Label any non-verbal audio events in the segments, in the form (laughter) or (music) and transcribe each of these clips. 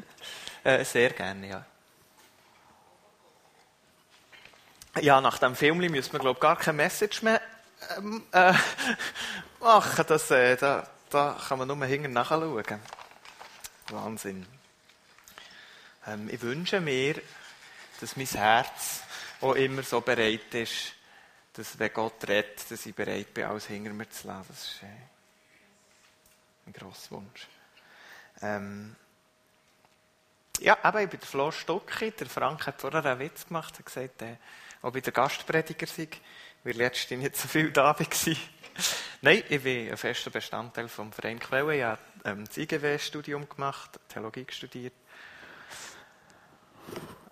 (laughs) äh, sehr gerne, ja. Ja, nach dem Film müssen wir, glaube ich, gar keine Message mehr ähm, äh, (laughs) machen. Das, äh, da, da kann man nur hinten nachschauen. Wahnsinn. Ähm, ich wünsche mir, dass mein Herz auch immer so bereit ist, dass wenn Gott redet, dass ich bereit bin, alles hinter mir zu lassen. Das ist äh, ein grosser Wunsch. Ähm, ja, aber ich bin Flo Stucki. Der Frank hat vorher einen Witz gemacht. Er hat gesagt, äh, ob ich der Gastprediger sei, weil letztens nicht so viel da war. (laughs) Nein, ich bin ein fester Bestandteil vom Verein Quelle. Ich habe ähm, das IGW-Studium gemacht, Theologie studiert.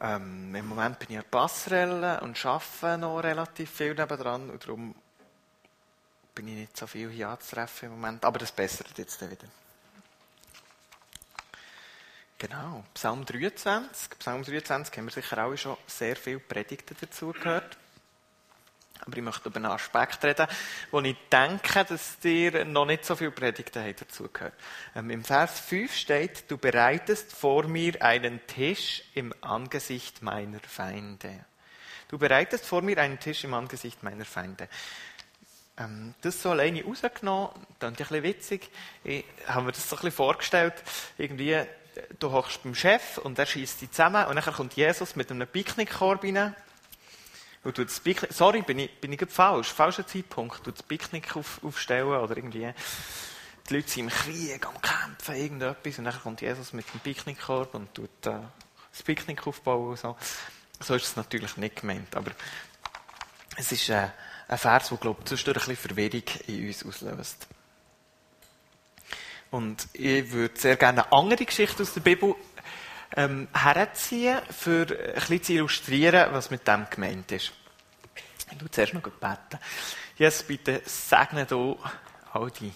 Ähm, Im Moment bin ich an Passerelle und arbeite noch relativ viel nebendran und darum bin ich nicht so viel hier anzutreffen im Moment, aber das bessert jetzt wieder. Genau, Psalm 23. Psalm 23 haben wir sicher alle schon sehr viele Predigten dazu gehört. Aber ich möchte über einen Aspekt reden, wo ich denke, dass dir noch nicht so viele Predigten dazu gehört. Ähm, Im Vers 5 steht, du bereitest vor mir einen Tisch im Angesicht meiner Feinde. Du bereitest vor mir einen Tisch im Angesicht meiner Feinde. Ähm, das so alleine rausgenommen, ist ein bisschen witzig. Ich habe mir das so ein bisschen vorgestellt, irgendwie, du hockst beim Chef und er schießt dich zusammen und dann kommt Jesus mit einem Picknickkorb rein und tut das Picknick, sorry, bin ich, bin ich falsch, falscher Zeitpunkt, tut das Picknick auf, aufstellen oder irgendwie, die Leute sind im Krieg, am Kämpfen, irgendetwas und dann kommt Jesus mit dem Picknickkorb und tut äh, das Picknick aufbauen so. So ist es natürlich nicht gemeint, aber es ist äh, ein Vers, der, glaube ich, zwischendurch ein bisschen Verwirrung in uns auslöst. Und ich würde sehr gerne eine andere Geschichte aus der Bibel ähm, herziehen, für ein bisschen zu illustrieren, was mit dem gemeint ist. Ich will zuerst noch beten. Jesus, bitte segne du all die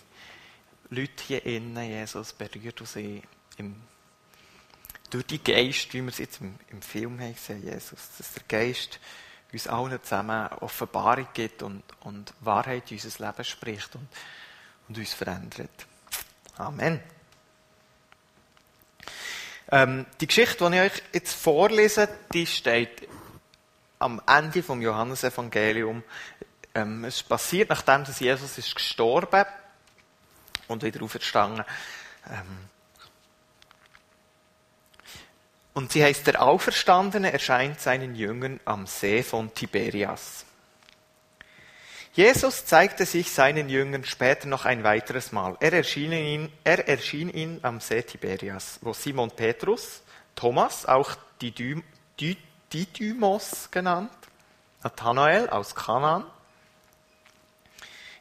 Leute hier innen, Jesus, berührt du sie im, durch die Geist, wie wir es jetzt im, im Film haben gesehen, Jesus, dass der Geist uns allen zusammen Offenbarung gibt und, und Wahrheit in unser Leben spricht und, und uns verändert. Amen. Ähm, die Geschichte, die ich euch jetzt vorlese, die steht am Ende vom Johannesevangelium. Ähm, es passiert, nachdem dass Jesus ist gestorben und wieder auferstanden. Ähm, und sie heißt, der Auferstandene erscheint seinen Jüngern am See von Tiberias. Jesus zeigte sich seinen Jüngern später noch ein weiteres Mal. Er erschien ihnen, er erschien ihnen am See Tiberias, wo Simon Petrus, Thomas, auch Didymos genannt, Nathanael aus Kanaan,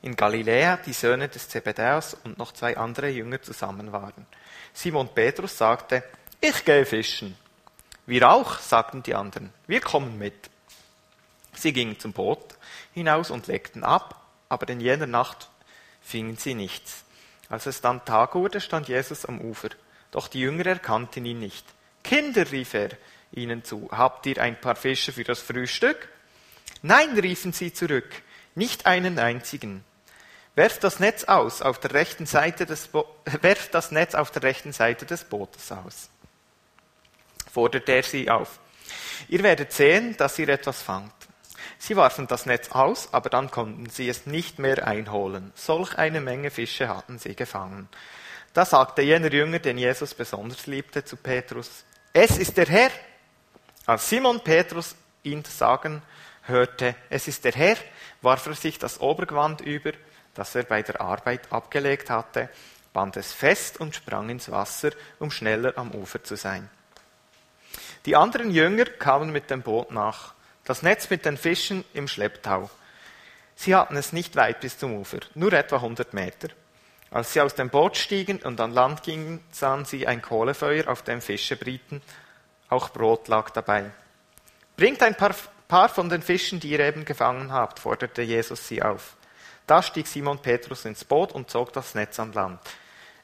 in Galiläa die Söhne des Zebedäus und noch zwei andere Jünger zusammen waren. Simon Petrus sagte, ich gehe fischen. Wir auch, sagten die anderen, wir kommen mit. Sie gingen zum Boot hinaus und legten ab, aber in jener Nacht fingen sie nichts. Als es dann Tag wurde, stand Jesus am Ufer. Doch die Jünger erkannten ihn nicht. Kinder, rief er ihnen zu, habt ihr ein paar Fische für das Frühstück? Nein, riefen sie zurück, nicht einen einzigen. Werft das Netz aus auf der rechten Seite des Bo (laughs) werft das Netz auf der rechten Seite des Bootes aus. Forderte er sie auf. Ihr werdet sehen, dass ihr etwas fangt. Sie warfen das Netz aus, aber dann konnten sie es nicht mehr einholen. Solch eine Menge Fische hatten sie gefangen. Da sagte jener Jünger, den Jesus besonders liebte, zu Petrus, es ist der Herr. Als Simon Petrus ihn sagen hörte, es ist der Herr, warf er sich das Obergewand über, das er bei der Arbeit abgelegt hatte, band es fest und sprang ins Wasser, um schneller am Ufer zu sein. Die anderen Jünger kamen mit dem Boot nach das Netz mit den Fischen im Schlepptau. Sie hatten es nicht weit bis zum Ufer, nur etwa 100 Meter. Als sie aus dem Boot stiegen und an Land gingen, sahen sie ein Kohlefeuer, auf dem Fische brieten. Auch Brot lag dabei. Bringt ein paar, paar von den Fischen, die ihr eben gefangen habt, forderte Jesus sie auf. Da stieg Simon Petrus ins Boot und zog das Netz an Land.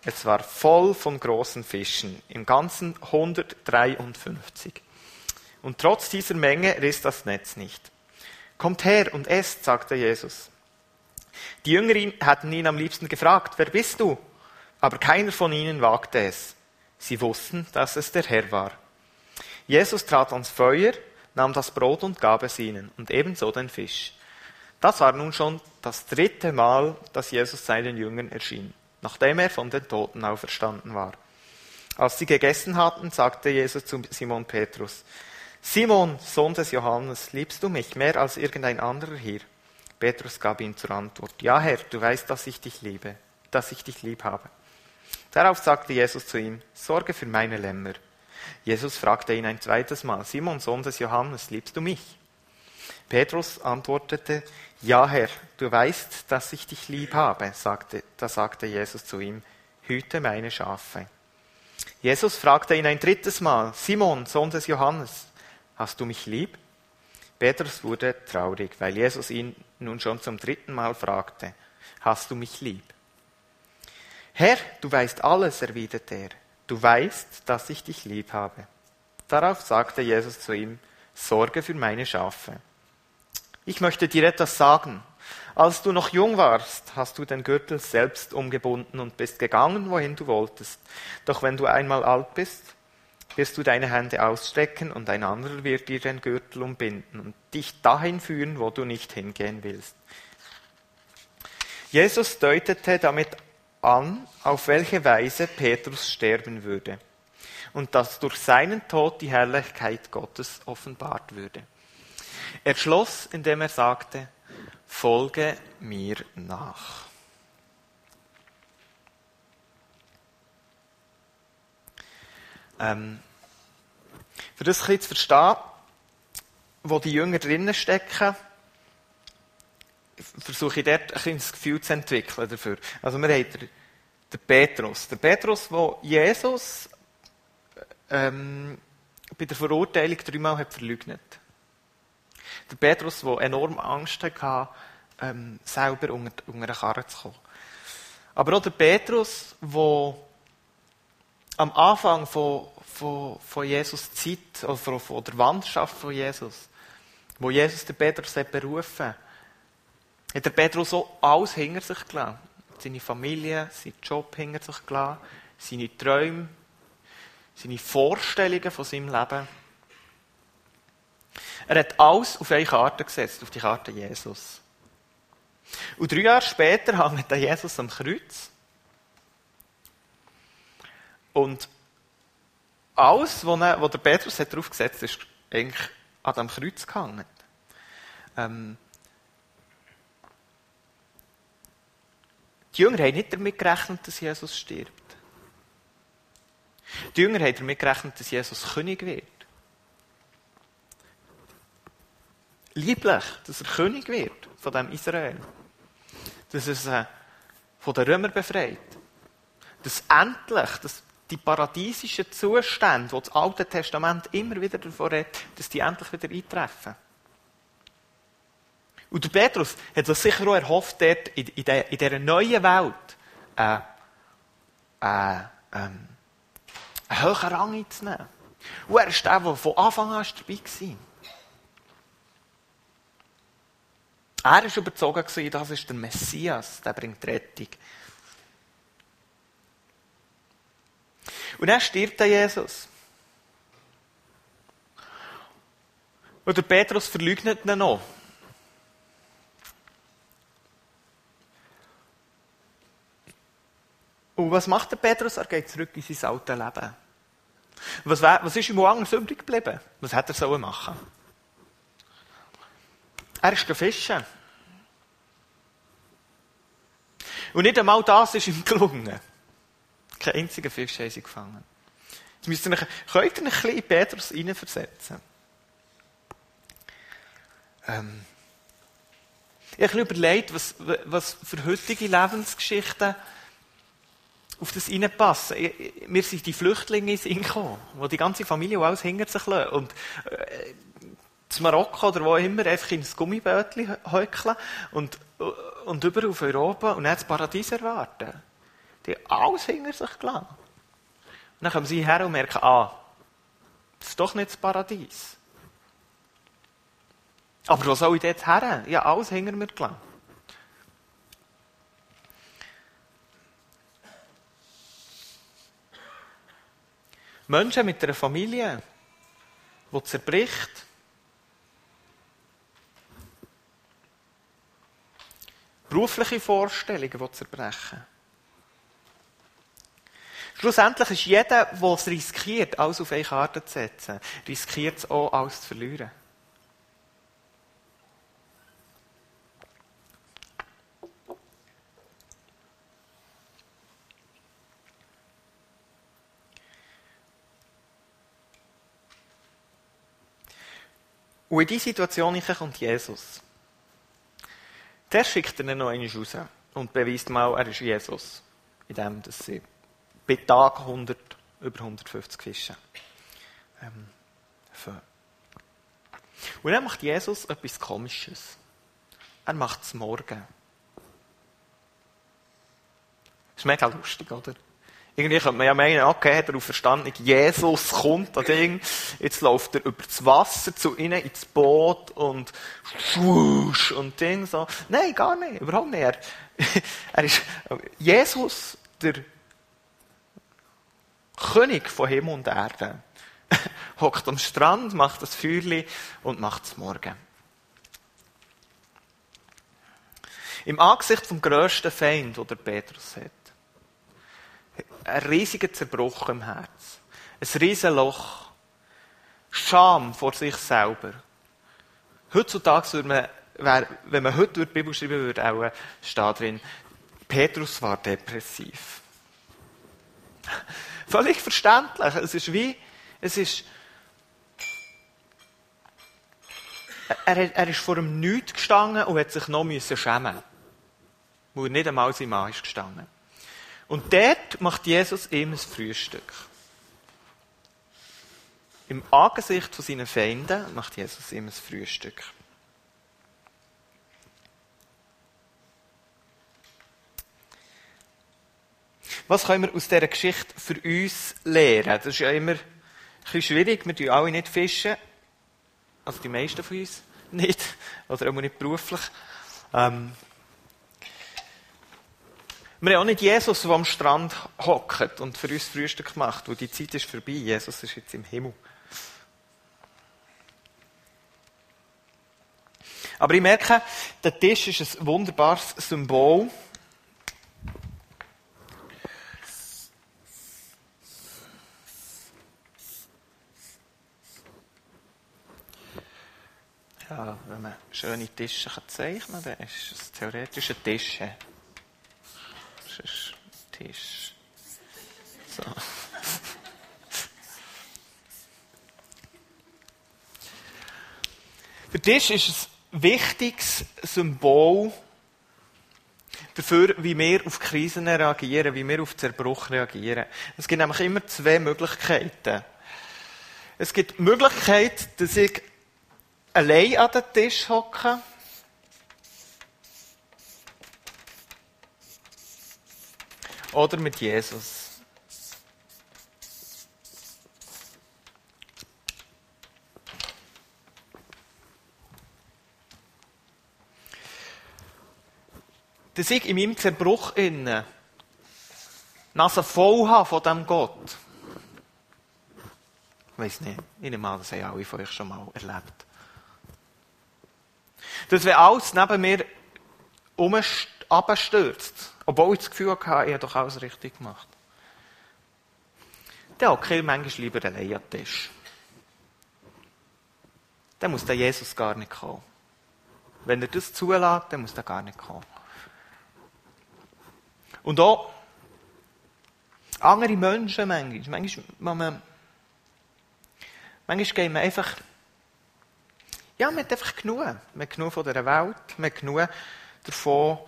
Es war voll von großen Fischen, im Ganzen 153. Und trotz dieser Menge riss das Netz nicht. Kommt her und esst, sagte Jesus. Die Jünger hatten ihn am liebsten gefragt, wer bist du? Aber keiner von ihnen wagte es. Sie wussten, dass es der Herr war. Jesus trat ans Feuer, nahm das Brot und gab es ihnen, und ebenso den Fisch. Das war nun schon das dritte Mal, dass Jesus seinen Jüngern erschien, nachdem er von den Toten auferstanden war. Als sie gegessen hatten, sagte Jesus zu Simon Petrus, Simon, Sohn des Johannes, liebst du mich mehr als irgendein anderer hier? Petrus gab ihm zur Antwort, Ja, Herr, du weißt, dass ich dich liebe, dass ich dich lieb habe. Darauf sagte Jesus zu ihm, Sorge für meine Lämmer. Jesus fragte ihn ein zweites Mal, Simon, Sohn des Johannes, liebst du mich? Petrus antwortete, Ja, Herr, du weißt, dass ich dich lieb habe, sagte, da sagte Jesus zu ihm, Hüte meine Schafe. Jesus fragte ihn ein drittes Mal, Simon, Sohn des Johannes, hast du mich lieb? Petrus wurde traurig, weil Jesus ihn nun schon zum dritten Mal fragte, hast du mich lieb? Herr, du weißt alles, erwiderte er, du weißt, dass ich dich lieb habe. Darauf sagte Jesus zu ihm, Sorge für meine Schafe. Ich möchte dir etwas sagen. Als du noch jung warst, hast du den Gürtel selbst umgebunden und bist gegangen, wohin du wolltest. Doch wenn du einmal alt bist, wirst du deine Hände ausstrecken und ein anderer wird dir den Gürtel umbinden und dich dahin führen, wo du nicht hingehen willst. Jesus deutete damit an, auf welche Weise Petrus sterben würde und dass durch seinen Tod die Herrlichkeit Gottes offenbart würde. Er schloss, indem er sagte, folge mir nach. Ähm, für das ein zu verstehen, wo die Jünger drinnen stecken, versuche ich dort ein das Gefühl zu entwickeln dafür. Also wir haben den, den Petrus. Der Petrus, wo Jesus ähm, bei der Verurteilung dreimal hat verleugnet. Der Petrus, der enorm Angst hatte, ähm, selber unter, unter eine Karre zu kommen. Aber auch der Petrus, der am Anfang von, von, von Jesus Zeit, oder von, von der Wanderschaft von Jesus, wo Jesus den Petrus hat berufen hat der Petrus auch alles hinter sich gelassen. Seine Familie, seinen Job hinter sich gelassen, seine Träume, seine Vorstellungen von seinem Leben. Er hat alles auf eine Karte gesetzt, auf die Karte Jesus. Und drei Jahre später hängt Jesus am Kreuz. Und alles, was, der Petrus hat drauf gesetzt hat, ist eigentlich an dem Kreuz gehangen. Ähm, die Jünger haben nicht damit gerechnet, dass Jesus stirbt. Die Jünger haben damit gerechnet, dass Jesus König wird. lieblich, dass er König wird von dem Israel. Dass er sie von den Römern befreit. Dass endlich dass die paradiesischen Zustände, die das Alte Testament immer wieder davor redet, dass die endlich wieder eintreffen. Und der Petrus hat sich sicher auch erhofft, dort in, dieser neuen Welt äh, äh, ähm, einen höheren Rang einzunehmen. Und er ist der, der von Anfang an dabei war. Er war überzogen, das ist der Messias, der bringt Rettung. Und dann stirbt Jesus. Und der Petrus verleugnet ihn noch. Und was macht der Petrus? Er geht zurück in sein altes Leben. Was, was ist ihm anders übrig geblieben? Was hätte er sollen machen? Er ist fischen. Und nicht einmal das ist ihm gelungen. Kein einziger Fisch haben sie gefangen. Jetzt müsst ihr, könnt ihr ein bisschen in Petrus hineinversetzen. Ähm, ich habe überlegt, was, was für heutige Lebensgeschichten auf das reinpassen. Mir sind die Flüchtlinge in Sinn gekommen, wo die ganze Familie alles hinter sich lassen. Und äh, zu Marokko oder wo immer einfach in ein Gummibötchen häukeln und, und über auf Europa und dann das Paradies erwarten. Die alles hinter sich gelassen. Und dann kommen sie her und merken, ah, das ist doch nicht das Paradies. Aber wo soll ich dort her? Ja, alles hinter mir gelassen. Menschen mit einer Familie, die zerbricht. Berufliche Vorstellungen, die zerbrechen. Schlussendlich ist jeder, der es riskiert, alles auf eine Karte zu setzen, riskiert es auch, alles zu verlieren. Und in diese Situation kommt Jesus. Der schickt ihn noch einmal raus und beweist mal, er ist Jesus. In dem, dass sie bei Tag 100, über 150 Fische ähm. Und dann macht Jesus etwas Komisches. Er macht es morgen. Ist mega lustig, oder? Irgendwie könnte man ja meinen, okay, hat er auf verstanden, Jesus kommt an Ding, jetzt läuft er über das Wasser zu ihnen ins Boot und schwusch und Ding so. Nein, gar nicht, überhaupt nicht. Er, (laughs) er ist, Jesus, der König von Himmel und Erde, (laughs) hockt am Strand, macht das Feuerli und macht es morgen. Im Angesicht vom grössten Feind, den Petrus hat ein riesiger Zerbruch im Herz. Ein riesiges Loch. Scham vor sich selber. Heutzutage würde man, wenn man heute die Bibel schreiben würde, auch stehen drin, Petrus war depressiv. Völlig verständlich. Es ist wie, es ist, er, er ist vor einem Nichts gestanden und hat sich noch schämen Weil er nicht einmal sein Mann ist gestanden. Und dort macht Jesus ihm ein Frühstück. Im Angesicht von seinen Feinden macht Jesus ihm ein Frühstück. Was können wir aus dieser Geschichte für uns lernen? Das ist ja immer ein bisschen schwierig. Wir tun alle nicht fischen. Also die meisten von uns (laughs) nicht. Oder auch nicht beruflich. Ähm, wir haben auch nicht Jesus, der am Strand hockt und für uns Frühstück macht, wo die Zeit ist vorbei. Jesus ist jetzt im Himmel. Aber ich merke, der Tisch ist ein wunderbares Symbol. Ja, wenn man schöne Tische zeichnen kann, dann ist theoretisch ein Tisch ist Tisch. So. (laughs) Der Tisch ist ein wichtiges Symbol dafür, wie wir auf Krisen reagieren, wie wir auf Zerbruch reagieren. Es gibt nämlich immer zwei Möglichkeiten. Es gibt die Möglichkeit, dass ich allein an den Tisch hocke oder mit Jesus. Dass ich in meinem Zerbruch innen Nase voll habe von diesem Gott. Ich weiss nicht. Ich nehme an, das haben alle von euch schon mal erlebt. Dass wenn alles neben mir umstürzt, obwohl ich das Gefühl hatte, ich habe doch alles richtig gemacht. Dann hocke ich manchmal lieber allein den Tisch. Dann muss der Jesus gar nicht kommen. Wenn er das zulässt, dann muss er gar nicht kommen. Und auch andere Menschen manchmal. Manchmal, man, manchmal gehen wir einfach, ja, man hat einfach genug. Man hat genug von dieser Welt, man hat genug davon,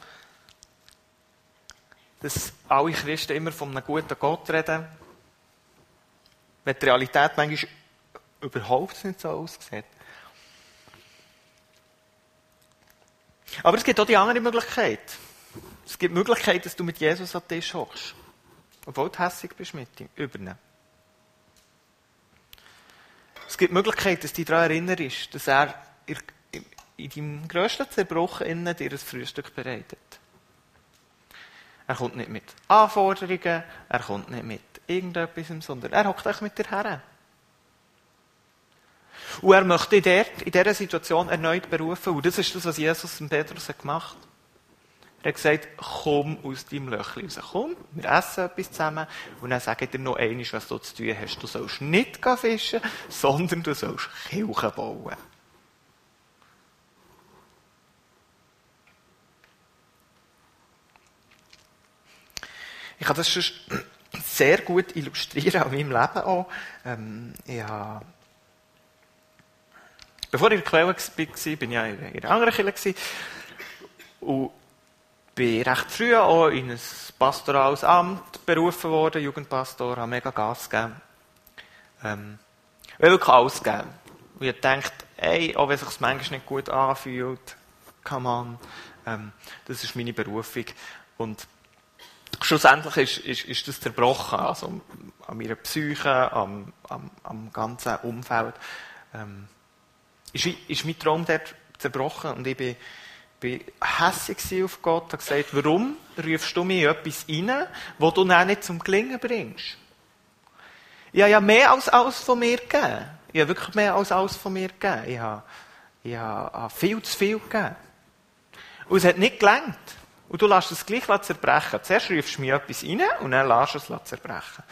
dass alle Christen immer von einem guten Gott reden, wenn die Realität manchmal überhaupt nicht so aussieht. Aber es gibt auch die andere Möglichkeit. Es gibt die Möglichkeit, dass du mit Jesus an den Tisch hockst. Obwohl du hässlich bist mit ihm, übernehmen. Es gibt die Möglichkeit, dass du dich daran erinnerst, dass er in deinem grössten Zerbruch innen dir ein Frühstück bereitet. Er kommt nicht mit Anforderungen, er kommt nicht mit irgendetwas, sondern er hockt euch mit dir her. Und er möchte in, in dieser Situation erneut berufen. Und das ist das, was Jesus und Petrus gemacht hat. Er hat gesagt, komm aus deinem Löchli raus. Komm, wir essen etwas zusammen. Und dann ich dir noch eines, was du zu tun hast. Du sollst nicht fischen, sondern du sollst Kirchen bauen. Ich kann das schon (clears throat) sehr gut illustrieren an meinem Leben auch. Ähm, habe Bevor ich in der Quelle war, bin ich ja in einer anderen Kirche. Und bin recht früh auch in ein pastorales Amt berufen worden, Jugendpastor, habe mega Gas gegeben. Ähm, wirklich alles geben. Und ich dachte, ey, auch wenn es sich manchmal nicht gut anfühlt, come on, ähm, das ist meine Berufung. Und schlussendlich ist, ist, ist das zerbrochen, also an meiner Psyche, am, am, am ganzen Umfeld. Ähm, ist, ist mein Traum dort zerbrochen und ich bin, bin hässlich auf Gott und gesagt, warum rufst du mir etwas rein, wo du dann nicht zum Gelingen bringst? Ich habe ja mehr als alles von mir gegeben. Ich habe wirklich mehr als alles von mir gegeben. Ich habe, ich habe viel zu viel gegeben. Und es hat nicht gelangt. Und du lässt es gleich zerbrechen. Zuerst rufst du mir etwas rein und dann lässt du es zerbrechen.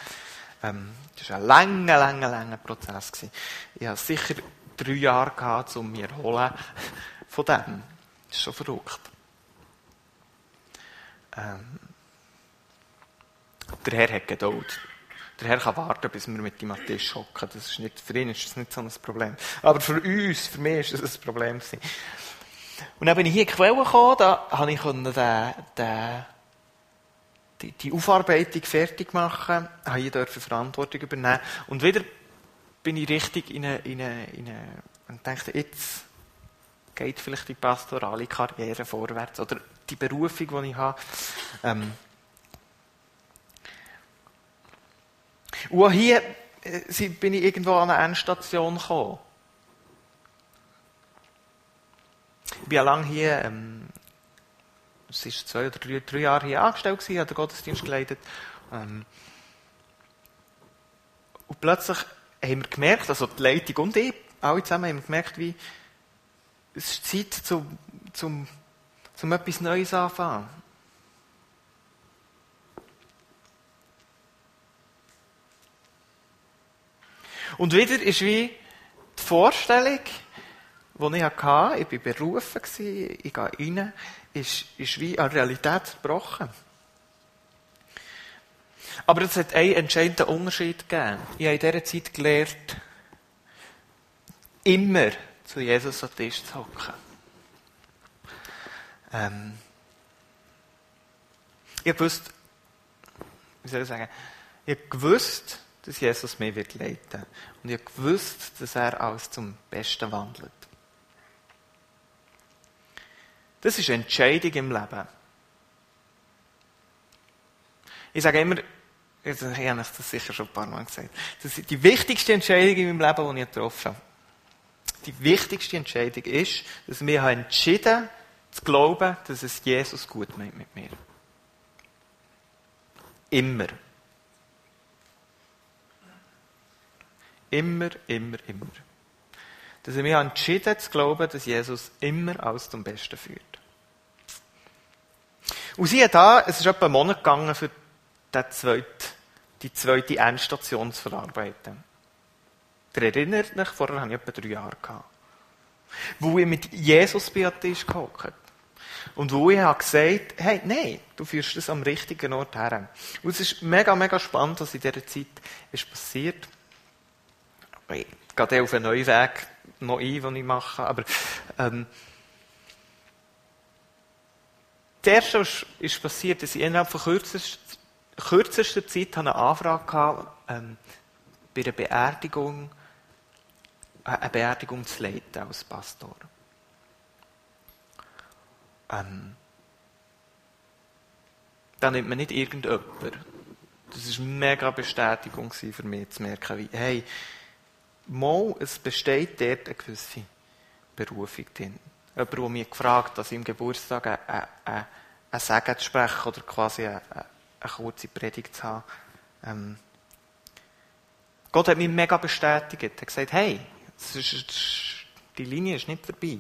Ähm, das war ein langer, langer, langer Prozess. Ich habe sicher drei Jahre gehabt, um mich erholen von dem. Das ist schon verrückt. Ähm, der Herr hat Geduld. Der Herr kann warten, bis wir mit ihm an den hocken. Das ist nicht, für ihn ist das nicht so ein Problem. Aber für uns, für mich, ist das ein Problem. Und dann bin ich hier in die Quelle gekommen, da habe ich den, den, die, die Aufarbeitung fertig machen, habe hier dürfen Verantwortung übernehmen. Und wieder bin ich richtig in eine, in eine, in eine und dachte, jetzt geht vielleicht die pastorale Karriere vorwärts oder die Berufung, die ich habe. Ähm und hier äh, bin ich irgendwo an eine Endstation gekommen. Ich bin ja lange hier, ähm, es ist zwei oder drei, drei Jahre hier angestellt gewesen, habe den Gottesdienst geleitet. Ähm, und plötzlich haben wir gemerkt, also die Leitung und ich, alle zusammen haben wir gemerkt, wie es ist Zeit, zum, zum, zum etwas Neues anfangen. Und wieder ist wie die Vorstellung, die ich hatte, ich war berufen, ich gehe rein, ist, ist wie an Realität zerbrochen. Aber es hat einen entscheidenden Unterschied gegeben. Ich habe in dieser Zeit gelernt, immer zu Jesus an den Tisch zu hocken. Ähm, ich wusste, wie soll ich sagen, ich gewusst, dass Jesus mich wird leiten. Und ich gewusst, dass er alles zum Besten wandelt. Das ist eine Entscheidung im Leben. Ich sage immer, ich habe das sicher schon ein paar Mal gesagt. Das ist die wichtigste Entscheidung in meinem Leben, die ich getroffen habe. Die wichtigste Entscheidung ist, dass wir haben entschieden zu glauben, dass es Jesus gut meint mit mir. Immer. Immer, immer, immer. Dass wir haben entschieden zu glauben, dass Jesus immer alles zum Besten führt. Und siehe da, es ist etwa einen Monat gegangen für die zweite Endstation zu verarbeiten. Ihr erinnert euch, vorher hatte ich etwa drei Jahre. Gehabt, wo ich mit Jesus bei Tisch gehockt und wo ich habe gesagt hey, nein, du führst das am richtigen Ort her. Und es ist mega, mega spannend, was in dieser Zeit ist passiert. Ich gehe auf einen neuen Weg noch ein, den ich mache, aber ähm, das Erste, was ist passiert, dass ich innerhalb von kürzester, kürzester Zeit eine Anfrage hatte, ähm, bei einer Beerdigung eine Beerdigung zu leiten als Pastor. Ähm, da nimmt man nicht irgendjemand. Das war eine mega Bestätigung für mich, zu merken, wie, hey, mal, es besteht dort eine gewisse Berufung drin. Jemand, der mich gefragt hat, dass ich im Geburtstag eine, eine, ein Segen zu sprechen oder quasi eine, eine kurze Predigt zu haben. Ähm, Gott hat mich mega bestätigt. Er hat gesagt, hey, ist, die Linie ist nicht vorbei.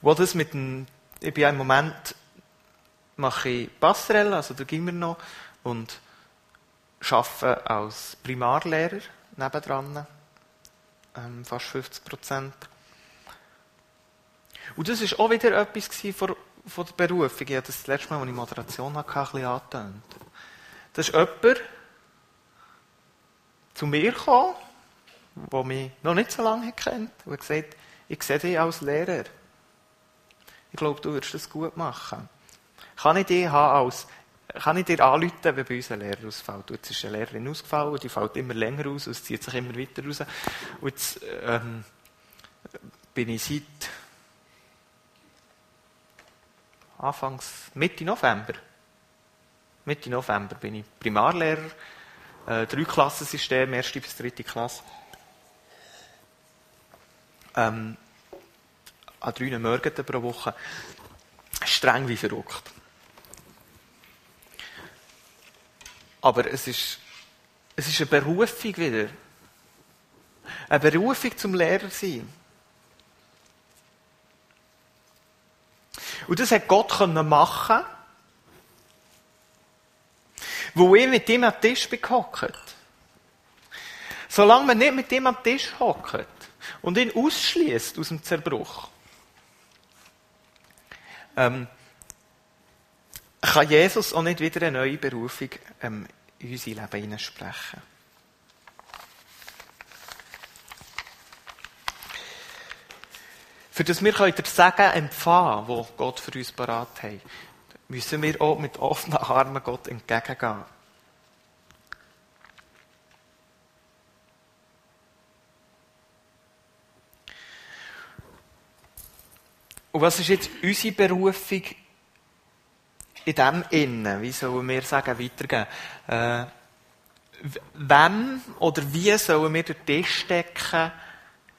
Wo das mit dem, ich bin im Moment, mache ich Passerelle, also da gehen wir noch, und arbeite als Primarlehrer nebendran, ähm, fast 50 Prozent. Und das war auch wieder etwas von, von der Berufung. Ich habe das, das letzte Mal, als ich Moderation hatte, ein bisschen angetönt. Das ist jemand zu mir gekommen, der mich noch nicht so lange kennt, und hat gesagt, ich sehe dich als Lehrer. Ich glaube, du wirst das gut machen. Kann ich dich haben als kann ich dir anrufen, wenn bei uns ein Lehrer ausfällt? Jetzt ist eine Lehrerin ausgefallen, die fällt immer länger aus, und zieht sich immer weiter raus. Und jetzt ähm, bin ich seit Anfangs, Mitte November, Mitte November bin ich Primarlehrer, äh, Drei-Klassensystem, erste bis dritte Klasse. Ähm, an drei Morgen pro Woche. Streng wie verrückt. Aber es ist, es ist eine Berufung wieder. Eine Berufung zum Lehrer sein. Und das hat Gott können machen, wo ich mit ihm am Tisch bin Solange man nicht mit ihm am Tisch hockt und ihn ausschließt aus dem Zerbruch, ähm, kann Jesus auch nicht wieder eine neue Berufung ähm, in unser Leben hineinsprechen. Für das wir den Segen empfangen können, den Gott für uns parat hat, müssen wir auch mit offenen Armen Gott entgegengehen. Und was ist jetzt unsere Berufung in dem Innen, wie sollen wir sagen, weitergeben? Äh, wem oder wie sollen wir den Tisch stecken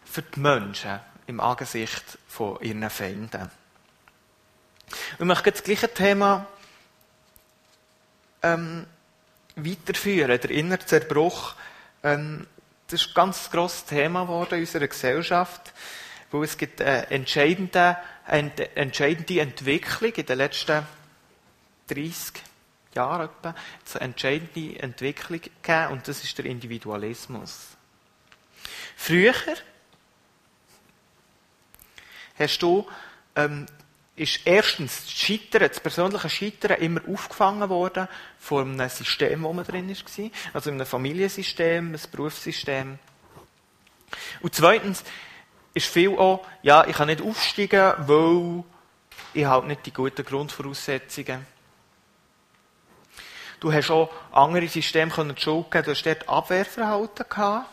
für die Menschen im Angesicht von ihren Feinden? Ich möchte das gleiche Thema ähm, weiterführen, der innere Zerbruch. Ähm, das ist ein ganz grosses Thema geworden in unserer Gesellschaft, wo es gibt eine entscheidende, eine entscheidende Entwicklung in den letzten 30 Jahren etwa eine entscheidende Entwicklung gegeben und das ist der Individualismus. Früher hast du, ähm, ist erstens das Scheitern, das persönliche Scheitern immer aufgefangen worden von einem System, wo man drin war. Also in einem Familiensystem, einem Berufssystem. Und zweitens ist viel auch, ja, ich kann nicht aufsteigen, weil ich halt nicht die guten Grundvoraussetzungen. Du hast auch andere Systeme können die. Du hast dort Abwehrverhalten gehabt.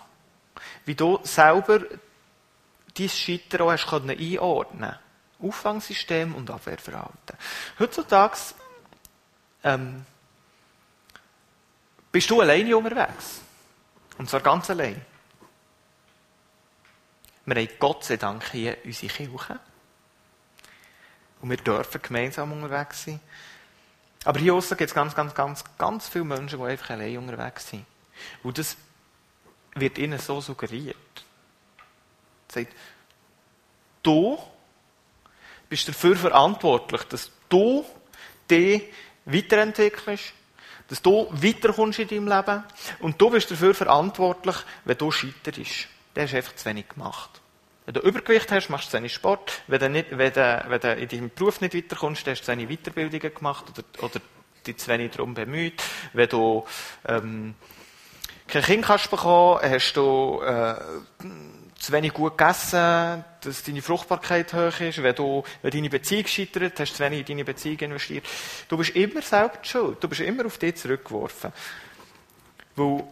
Wie du selber dein Scheitern auch hast können einordnen Auffangsystem und Abwehrverhalten. Heutzutage ähm, bist du alleine unterwegs. Und zwar ganz allein. Wir haben Gott sei Dank hier unsere Kirche. Und wir dürfen gemeinsam unterwegs sein. Aber hier außen gibt es ganz, ganz, ganz, ganz viele Menschen, die einfach allein unterwegs sind. Und das wird ihnen so suggeriert. Sagt, du bist dafür verantwortlich, dass du dich weiterentwickelst, dass du weiterkommst in deinem Leben und du bist dafür verantwortlich, wenn du scheiterst. Der hast einfach zu wenig gemacht. Wenn du Übergewicht hast, machst du zu wenig Sport. Wenn du, nicht, wenn du, wenn du in deinem Beruf nicht weiterkommst, hast du zu wenig Weiterbildungen gemacht oder, oder dich zu wenig darum bemüht. Wenn du ähm, kein Kind kannst bekommen, hast du äh, zu wenig gut gegessen, dass deine Fruchtbarkeit hoch ist. Wenn, du, wenn deine Beziehung scheitert, hast du zu wenig in deine Beziehung investiert. Du bist immer selbst schuld. Du bist immer auf dich zurückgeworfen. Weil,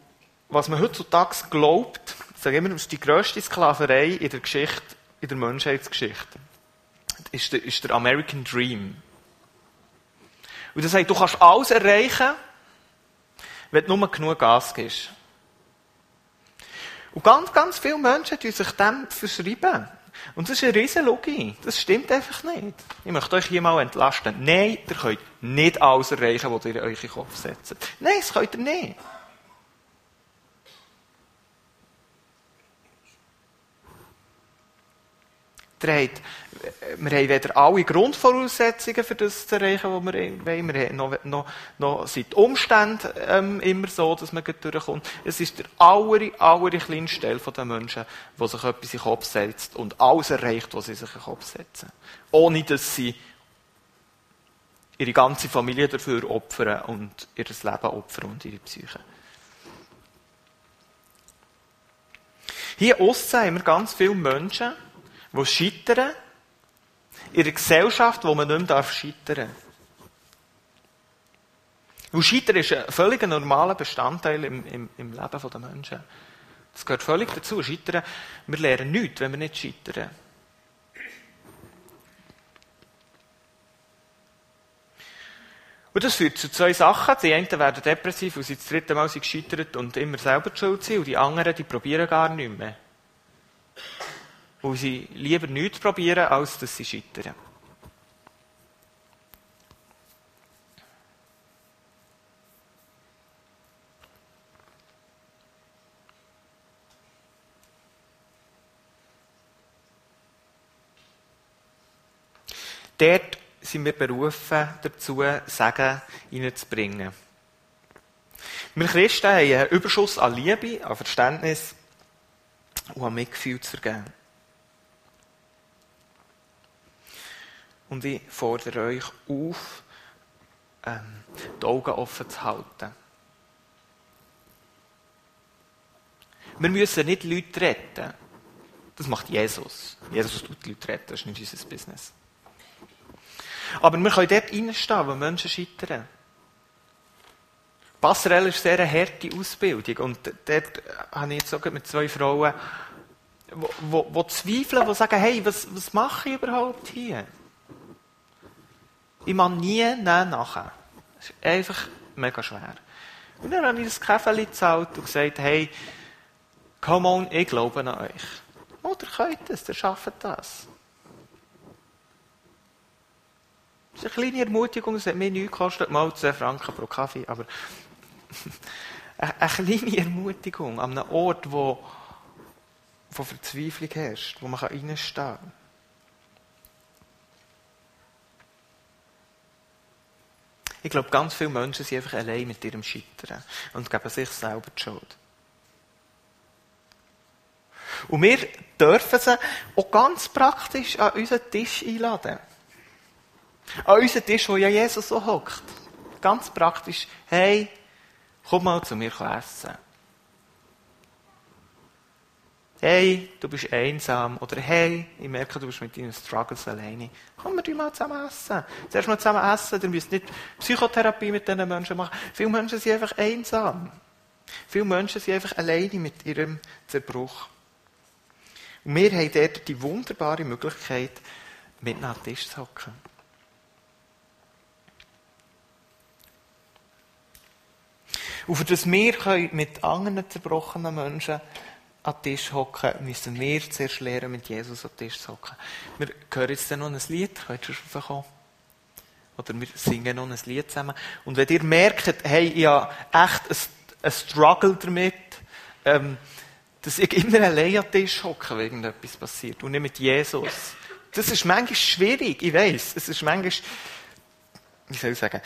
was man heutzutage glaubt, sage immer, das ist die grösste Sklaverei in der Geschichte, in der Menschheitsgeschichte. Ist der, ist der American Dream. Und er sagt, du kannst alles erreichen, wenn du nur genug Gas gibst. Und ganz, ganz viele Menschen tun sich dem verschreiben. Und das ist eine riesen Logik. Das stimmt einfach nicht. Ich möchte euch hier mal entlasten. Nein, ihr könnt nicht alles erreichen, was ihr euch in den Kopf setzt. Nein, das könnt ihr nicht. Wir haben weder alle Grundvoraussetzungen für das zu erreichen, was wir wollen. Wir haben noch, noch, noch sind die Umstände ähm, immer so, dass man durchkommt. Es ist der aller, aller kleinste Teil der Menschen, der sich etwas in den Kopf setzt und alles erreicht, was sie sich in den Kopf setzen. Ohne, dass sie ihre ganze Familie dafür opfern und ihr Leben opfern und ihre Psyche. Hier aussen haben wir ganz viele Menschen, die scheitern, in einer Gesellschaft, wo man nicht mehr scheitern darf. Und Scheitern ist ein völlig normaler Bestandteil im, im, im Leben der Menschen. Das gehört völlig dazu. Scheitern, wir lernen nichts, wenn wir nicht scheitern. Und das führt zu zwei Sachen. Die einen werden depressiv, weil sie das dritte Mal sind gescheitert und immer selber schuld sind. Und die anderen, die probieren gar nicht mehr weil sie lieber nichts probieren, als dass sie scheitern. Dort sind wir berufen, dazu Sagen hineinzubringen. Wir Christen haben einen Überschuss an Liebe, an Verständnis und an Mitgefühl zu vergeben. Und ich fordere euch auf, ähm, die Augen offen zu halten. Wir müssen nicht Leute retten. Das macht Jesus. Jesus tut die Leute retten, das ist nicht unser Business. Aber wir können dort reinstehen, wo Menschen scheitern. Passerelle ist sehr eine harte Ausbildung. Und dort habe ich jetzt auch mit zwei Frauen, die zweifeln, die sagen, hey, was, was mache ich überhaupt hier? Ich mag nie nachher. Das ist einfach mega schwer. Und dann habe ich das Käferli gezahlt und gesagt, hey, come on, ich glaube an euch. Oh, ihr könnt es, ihr schafft das. Das ist eine kleine Ermutigung, es hat mir nichts gekostet, mal 10 Franken pro Kaffee, aber (laughs) eine kleine Ermutigung an einem Ort, wo, wo Verzweiflung herrscht, wo man reinstehen kann. Ich glaube, ganz viele Menschen sind einfach allein mit ihrem Scheitern und geben sich selber die Schuld. Und wir dürfen sie auch ganz praktisch an unseren Tisch einladen. An unseren Tisch, wo ja Jesus so hockt. Ganz praktisch. Hey, komm mal zu mir essen hey, du bist einsam, oder hey, ich merke, du bist mit deinen Struggles alleine. Komm, wir mal zusammen essen. Zuerst mal zusammen essen, dann müsst nicht Psychotherapie mit diesen Menschen machen. Viele Menschen sind einfach einsam. Viele Menschen sind einfach alleine mit ihrem Zerbruch. Und wir haben dort die wunderbare Möglichkeit, mit nach dem Tisch zu hocken. Und für das wir mit anderen zerbrochenen Menschen an den Tisch hocken, müssen wir zuerst lernen, mit Jesus an den Tisch zu hocken. Wir hören jetzt dann noch ein Lied, könnt ihr schon kommen? Oder wir singen noch ein Lied zusammen. Und wenn ihr merkt, hey, ich habe echt ein, Struggle damit, ähm, dass ich immer allein an den Tisch hocke, wenn irgendetwas passiert, und nicht mit Jesus. Das ist manchmal schwierig, ich weiß. Es ist manchmal, wie soll ich sagen,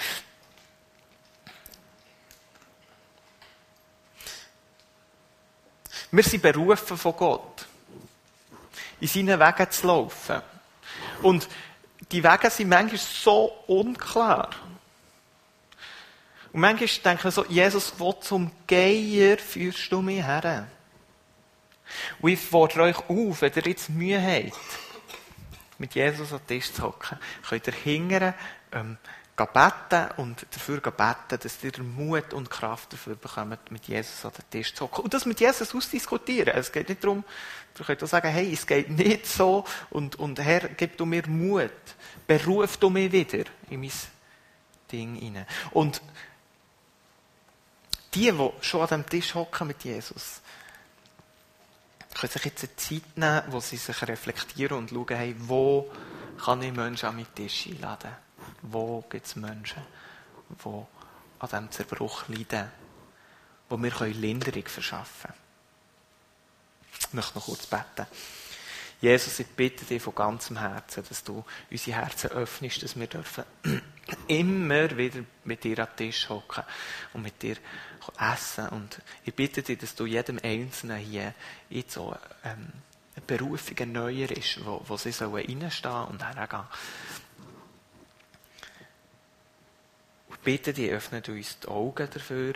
Wir sind berufen von Gott, in seinen Wegen zu laufen. Und die Wege sind manchmal so unklar. Und manchmal denken wir so, Jesus, wo zum Geier führst du mich her? Und ich fordere euch auf, wenn ihr jetzt Mühe habt, mit Jesus an den Tisch zu hocken, könnt ihr hingern, ähm, beten und dafür beten, dass ihr Mut und Kraft dafür bekommt, mit Jesus an den Tisch zu hocken. Und das mit Jesus ausdiskutieren. Es geht nicht darum, ihr könnt auch sagen, hey, es geht nicht so und, und Herr, gib du mir Mut. Beruf du mich wieder in mein Ding hinein. Und die, die schon an dem Tisch hocken mit Jesus, können sich jetzt eine Zeit nehmen, wo sie sich reflektieren und schauen, hey, wo kann ich Menschen an meinen Tisch einladen? Wo gibt es Menschen, die an diesem Zerbruch leiden, wo wir Linderung verschaffen können? Ich möchte noch kurz beten. Jesus, ich bitte dich von ganzem Herzen, dass du unsere Herzen öffnest, dass wir dürfen (clears throat) immer wieder mit dir am Tisch hocken und mit dir essen. Und ich bitte dich, dass du jedem Einzelnen hier in so ähm, eine Berufung erneuer ist, wo, wo sie sollen reinstehen und hergehen. Ich bitte dich, öffne uns die Augen dafür,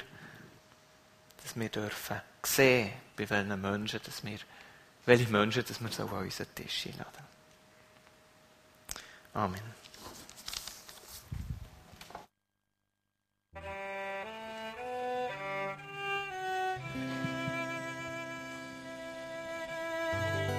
dass wir dürfen sehen, bei welchen Menschen, dass wir, welche Menschen, dass wir so an unseren Tisch einladen. Amen.